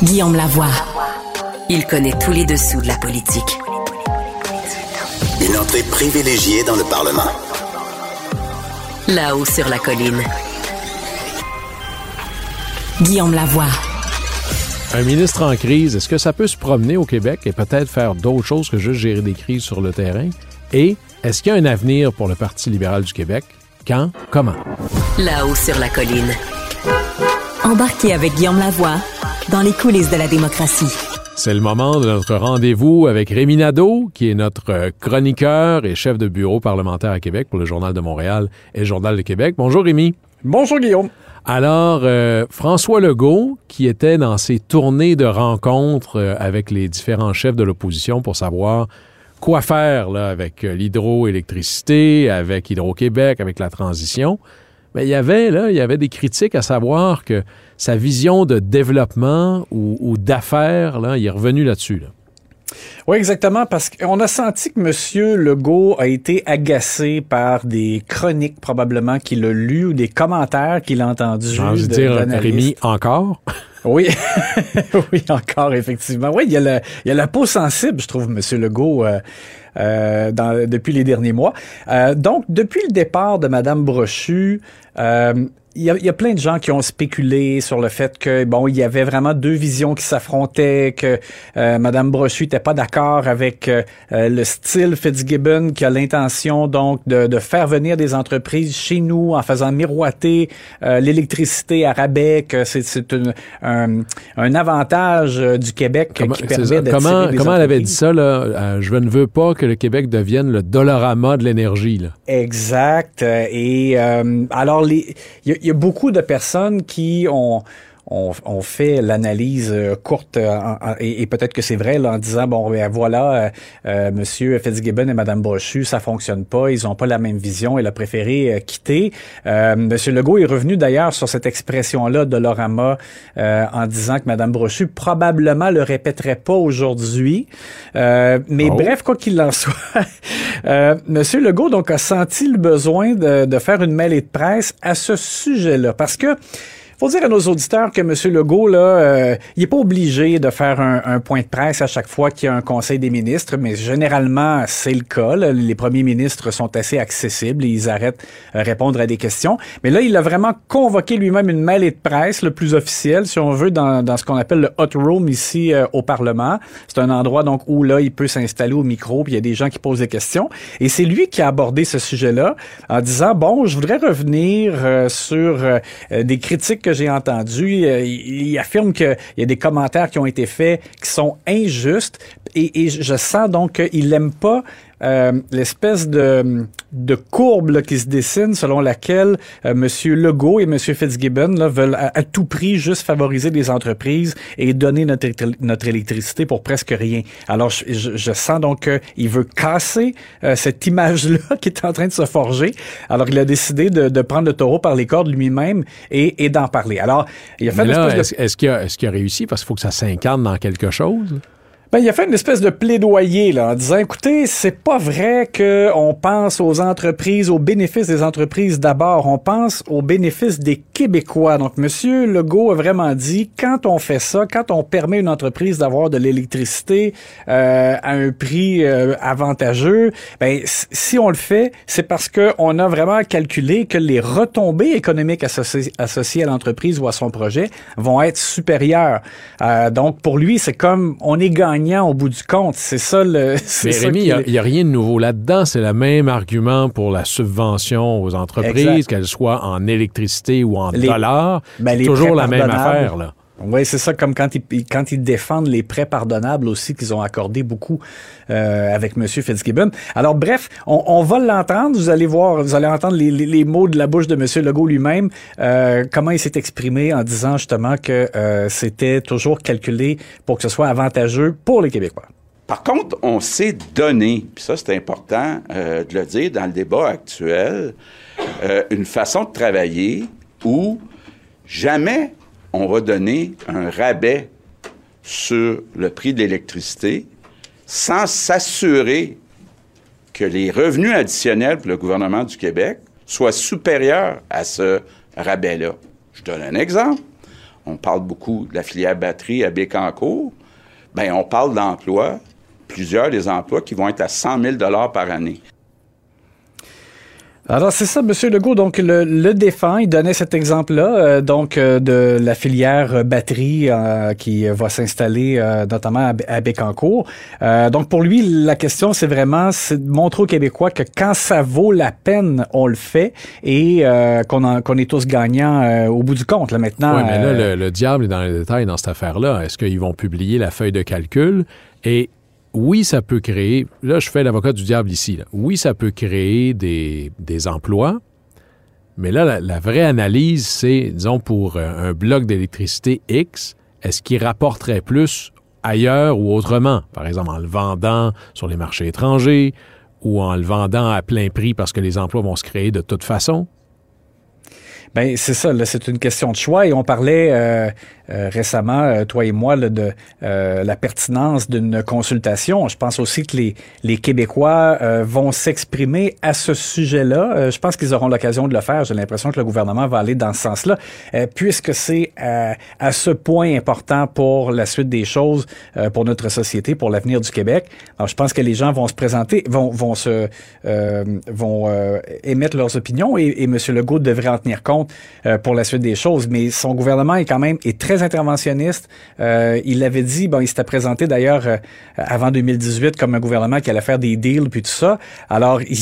Guillaume Lavoie. Il connaît tous les dessous de la politique. Une entrée privilégiée dans le Parlement. Là-haut sur la colline. Guillaume Lavoie. Un ministre en crise, est-ce que ça peut se promener au Québec et peut-être faire d'autres choses que juste gérer des crises sur le terrain? Et est-ce qu'il y a un avenir pour le Parti libéral du Québec? Quand? Comment? Là-haut sur la colline. Embarquez avec Guillaume Lavoie dans les coulisses de la démocratie. C'est le moment de notre rendez-vous avec Rémi Nadeau, qui est notre chroniqueur et chef de bureau parlementaire à Québec pour le Journal de Montréal et le Journal de Québec. Bonjour Rémi. Bonjour Guillaume. Alors, euh, François Legault, qui était dans ses tournées de rencontres euh, avec les différents chefs de l'opposition pour savoir quoi faire là, avec euh, l'hydroélectricité, avec Hydro-Québec, avec la transition, mais il y avait là, il y avait des critiques à savoir que sa vision de développement ou, d'affaires, là, il est revenu là-dessus. Oui, exactement, parce qu'on a senti que M. Legault a été agacé par des chroniques probablement qu'il a lues ou des commentaires qu'il a entendus. J'ai envie de dire, Rémi, encore? Oui, oui, encore, effectivement. Oui, il y, a la, il y a la peau sensible, je trouve, M. Legault. Euh, euh, dans, depuis les derniers mois. Euh, donc, depuis le départ de Mme Brochu, euh, il y, a, il y, a, plein de gens qui ont spéculé sur le fait que bon, il y avait vraiment deux visions qui s'affrontaient, que euh, Madame Brochu n'était pas d'accord avec euh, euh, le style Fitzgibbon, qui a l'intention donc de, de, faire venir des entreprises chez nous en faisant miroiter euh, l'électricité à rabais, que c'est un, un, avantage du Québec comment, qui permet de Comment, comment elle avait dit ça là? Je ne veux pas que le Québec devienne le dollarama de l'énergie. Exact. Et alors les, il y, a beaucoup de personnes qui ont on, fait l'analyse euh, courte euh, et, peut-être que c'est vrai là, en disant bon ben voilà euh, euh, Monsieur Fitzgibbon et Madame Brochu ça fonctionne pas ils ont pas la même vision il a préféré quitter. Euh, Monsieur Legault est revenu d'ailleurs sur cette expression là de Lorama en disant que Madame Brochu probablement le répéterait pas aujourd'hui. Mais oh. bref quoi qu'il en soit Monsieur Legault donc a senti le besoin de, de faire une mêlée de presse à ce sujet là parce que faut dire à nos auditeurs que M. Legault, là, euh, il n'est pas obligé de faire un, point de presse à chaque fois qu'il y a un conseil des ministres, mais généralement, c'est le cas. Les premiers ministres sont assez accessibles et ils arrêtent de répondre à des questions. Mais là, il a vraiment convoqué lui-même une mêlée de presse, le plus officiel, si on veut, dans, dans ce qu'on appelle le hot room ici euh, au Parlement. C'est un endroit donc où là, il peut s'installer au micro, puis il y a des gens qui posent des questions. Et c'est lui qui a abordé ce sujet-là en disant, bon, je voudrais revenir euh, sur des critiques que j'ai entendu, euh, il, affirme qu'il y a des commentaires qui ont été faits qui sont injustes. Et, et je sens donc qu'il n'aime pas euh, l'espèce de, de courbe qui se dessine selon laquelle euh, M. Legault et M. Fitzgibbon là, veulent à, tout prix juste favoriser des entreprises et donner notre, notre électricité pour presque rien. Alors, je, je, sens donc qu'il veut casser euh, cette image-là qui est en train de se forger. Alors, il a décidé de, de prendre le taureau par les cordes lui-même et, et d'en parler. Alors, il a fait... est-ce, est-ce, qu'il a, est-ce qu'il a réussi? Parce qu'il faut que ça s'incarne dans quelque chose. Ben, il a fait une espèce de plaidoyer là, en disant écoutez, c'est pas vrai que on pense aux entreprises, aux bénéfices des entreprises d'abord, on pense aux bénéfices des Québécois. Donc, Monsieur Legault a vraiment dit quand on fait ça, quand on permet une entreprise d'avoir de l'électricité euh, à un prix euh, avantageux, ben si on le fait, c'est parce que on a vraiment calculé que les retombées économiques associées, associées à l'entreprise ou à son projet vont être supérieures. Euh, donc, pour lui, c'est comme on est gagnant au bout du compte. C'est ça le. Mais Rémi, il n'y a, rien de nouveau là-dedans. C'est le même argument pour la subvention aux entreprises, qu'elles soient en électricité ou en dollars. Ben, c'est toujours la même affaire, là. Oui, c'est ça, comme quand ils, quand ils défendent les prêts pardonnables aussi qu'ils ont accordé beaucoup euh, avec M. Fitzgibbon. Alors bref, on, va l'entendre. Vous allez voir, vous allez entendre les, les, mots de la bouche de M. Legault lui-même, euh, comment il s'est exprimé en disant justement que euh, c'était toujours calculé pour que ce soit avantageux pour les Québécois. Par contre, on s'est donné, puis ça c'est important de le dire dans le débat actuel, une façon de travailler où jamais on va donner un rabais sur le prix de l'électricité sans s'assurer que les revenus additionnels pour le gouvernement du Québec soient supérieurs à ce rabais-là. Je donne un exemple. on parle beaucoup de la filière batterie à Bécancourt, ben on parle d'emplois, plusieurs des emplois qui vont être à 100 000 par année. Alors c'est ça, Monsieur Legault. Donc le, le défend, il donnait cet exemple-là, euh, donc euh, de la filière batterie euh, qui va s'installer notamment à, Bécancourt. donc pour lui, la question c'est vraiment c'est de montrer aux Québécois que quand ça vaut la peine, on le fait et qu'on qu'on est tous gagnants au bout du compte. Là maintenant. Oui, mais là le, le diable est dans les détails dans cette affaire-là. Est-ce qu'ils vont publier la feuille de calcul et oui, ça peut créer, là je fais l'avocat du diable ici, oui, ça peut créer des, emplois, mais là, la, vraie analyse, c'est, disons, pour un bloc d'électricité X, est-ce qu'il rapporterait plus ailleurs ou autrement? Par exemple, en le vendant sur les marchés étrangers ou en le vendant à plein prix parce que les emplois vont se créer de toute façon? Ben c'est ça, c'est une question de choix et on parlait euh, euh, récemment, euh, toi et moi, de la pertinence d'une consultation. Je pense aussi que les, les Québécois vont s'exprimer à ce sujet-là. je pense qu'ils auront l'occasion de le faire. J'ai l'impression que le gouvernement va aller dans ce sens-là, puisque c'est à ce point important pour la suite des choses, pour notre société, pour l'avenir du Québec. Alors, je pense que les gens vont se présenter, vont, vont se vont émettre leurs opinions et, et M. Legault devrait en tenir compte euh, pour la suite des choses. Mais son gouvernement est quand même est très interventionniste. Euh, il l'avait dit, bon, il s'était présenté d'ailleurs euh, avant 2018 comme un gouvernement qui allait faire des deals puis tout ça. Alors, il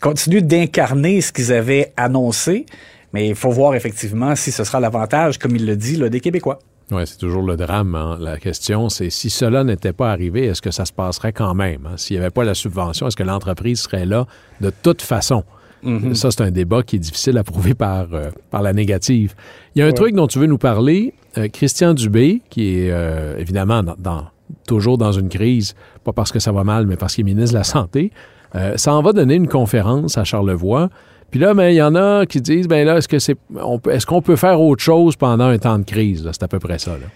continue d'incarner ce qu'ils avaient annoncé. Mais il faut voir effectivement si ce sera l'avantage, comme il le dit, des Québécois. Oui, c'est toujours le drame. Hein. La question, c'est si cela n'était pas arrivé, est-ce que ça se passerait quand même? Hein? S'il n'y avait pas la subvention, est-ce que l'entreprise serait là de toute façon? Mhm. Ça, c'est un débat qui est difficile à prouver par, euh, par la négative. Il y a un truc dont tu veux nous parler. Euh, Christian Dubé, qui est euh, évidemment dans, toujours dans une crise, pas parce que ça va mal, mais parce qu'il est ministre de la Santé, ça en va donner une conférence à Charlevoix. Puis là, ben, il y en a qui disent, ben là, est-ce que c'est, est-ce qu'on peut faire autre chose pendant un temps de crise? C'est à peu près ça. Là.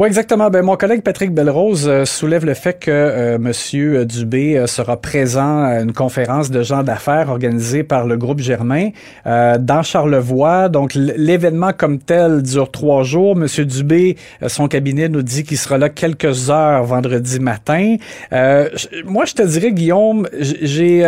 Oui, exactement. Ben, mon collègue Patrick Belrose euh, soulève le fait que euh, M. Dubé euh, sera présent à une conférence de gens d'affaires organisée par le groupe Germain dans Charlevoix. Donc, l'événement comme tel dure trois jours. M. Dubé, son cabinet nous dit qu'il sera là quelques heures vendredi matin. moi, je te dirais, Guillaume, j'ai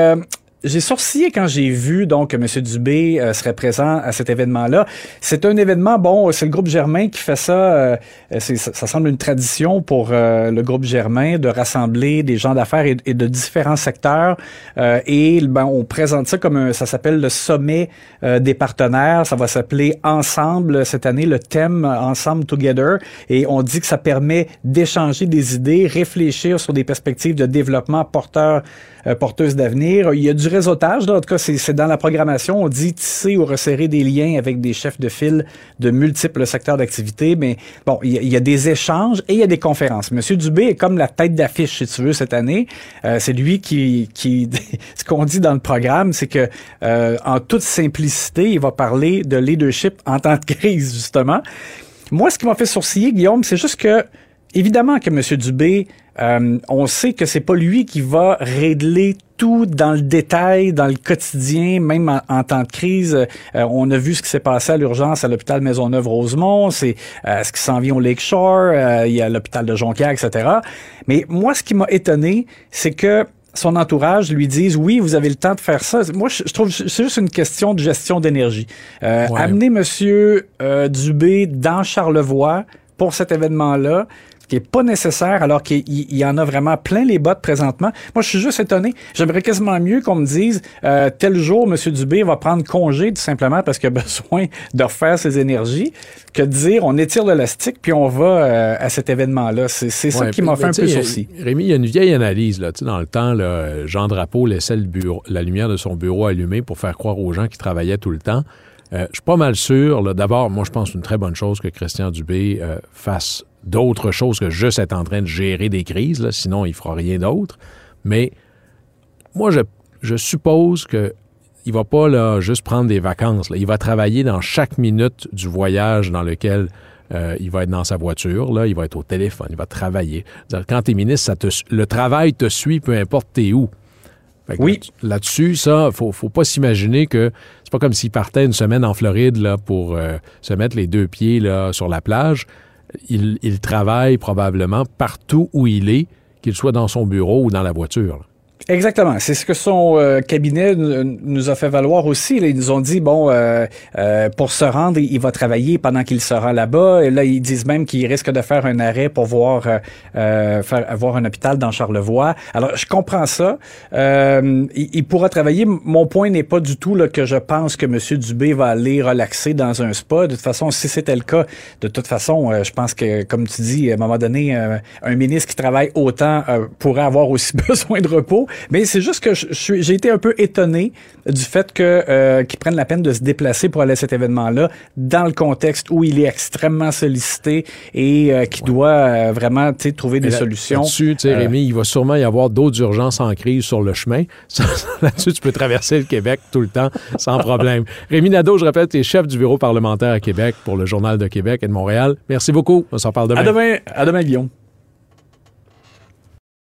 j'ai sourcillé quand j'ai vu donc que M. Dubé euh, serait présent à cet événement-là. C'est un événement, bon, c'est le groupe Germain qui fait ça. Euh, ça, semble une tradition pour euh, le groupe Germain de rassembler des gens d'affaires et, de différents secteurs. et ben, on présente ça comme un, ça s'appelle le sommet des partenaires. Ça va s'appeler Ensemble cette année, le thème Ensemble Together. Et on dit que ça permet d'échanger des idées, réfléchir sur des perspectives de développement porteurs euh, porteuse d'avenir. Il y a du réseautage, en tout cas, c'est dans la programmation. On dit tisser ou resserrer des liens avec des chefs de file de multiples secteurs d'activité. Mais bon, il y, a, des échanges et il y a des conférences. Monsieur Dubé est comme la tête d'affiche, si tu veux, cette année. Euh, c'est lui qui, qui ce qu'on dit dans le programme, c'est que euh, en toute simplicité, il va parler de leadership en temps de crise, justement. Moi, ce qui m'a fait sourciller, Guillaume, c'est juste que évidemment que M. Dubé, euh, on sait que c'est pas lui qui va régler tout dans le détail, dans le quotidien, même en, temps de crise. Euh, on a vu ce qui s'est passé à l'urgence à l'hôpital Maisonneuve-Rosemont, c'est euh, ce qui s'en vient au Lakeshore, il y a l'hôpital de Jonquière, etc. Mais moi, ce qui m'a étonné, c'est que son entourage lui dise oui, vous avez le temps de faire ça. Moi, je, trouve c'est juste une question de gestion d'énergie. Amener Monsieur Dubé dans Charlevoix pour cet événement-là, qui est pas nécessaire alors qu'il y en a vraiment plein les bottes présentement. Moi, je suis juste étonné. J'aimerais quasiment mieux qu'on me dise euh, tel jour, M. Dubé va prendre congé tout simplement parce qu'il a besoin de refaire ses énergies que de dire on étire l'élastique puis on va euh, à cet événement-là. C'est ça qui m'a fait un peu sourcil. Rémi, il y a une vieille analyse. Là, dans le temps, là, Jean Drapeau laissait le bureau, la lumière de son bureau allumée pour faire croire aux gens qui travaillaient tout le temps. Euh, je suis pas mal sûr. D'abord, moi, je pense une très bonne chose que Christian Dubé fasse d'autres choses que juste être en train de gérer des crises, là, sinon il fera rien d'autre. Mais moi, je, je suppose que il va pas là, juste prendre des vacances. Là. Il va travailler dans chaque minute du voyage dans lequel euh, il va être dans sa voiture, là, il va être au téléphone, il va travailler. Quand tu es ministre, ça te, le travail te suit, peu importe t'es où. oui. Là-dessus, ça, faut, faut pas s'imaginer que pas comme s'il partait une semaine en Floride là, pour euh, se mettre les deux pieds là, sur la plage. Il, il travaille probablement partout où il est, qu'il soit dans son bureau ou dans la voiture. Exactement. C'est ce que son euh, cabinet n- nous a fait valoir aussi. Ils nous ont dit, bon, euh, euh, pour se rendre, il va travailler pendant qu'il sera là-bas. Là, ils disent même qu'il risque de faire un arrêt pour voir euh, euh, faire avoir un hôpital dans Charlevoix. Alors, je comprends ça. Euh, il, il pourra travailler. Mon point n'est pas du tout là, que je pense que M. Dubé va aller relaxer dans un spa. De toute façon, si c'était le cas, de toute façon, euh, je pense que, comme tu dis, à un moment donné, euh, un ministre qui travaille autant euh, pourrait avoir aussi besoin de repos. Mais c'est juste que j'ai été un peu étonné du fait que euh, qu'ils prennent la peine de se déplacer pour aller à cet événement-là dans le contexte où il est extrêmement sollicité et euh, qui doit euh, vraiment trouver des là- solutions. Là-dessus, Euh, Rémi, il va sûrement y avoir d'autres urgences en crise sur le chemin. Là-dessus, tu peux traverser le Québec tout le temps sans problème. Rémi Nadeau, je répète, tu es chef du bureau parlementaire à Québec pour le Journal de Québec et de Montréal. Merci beaucoup. On s'en parle demain. À demain, à demain, Guillaume.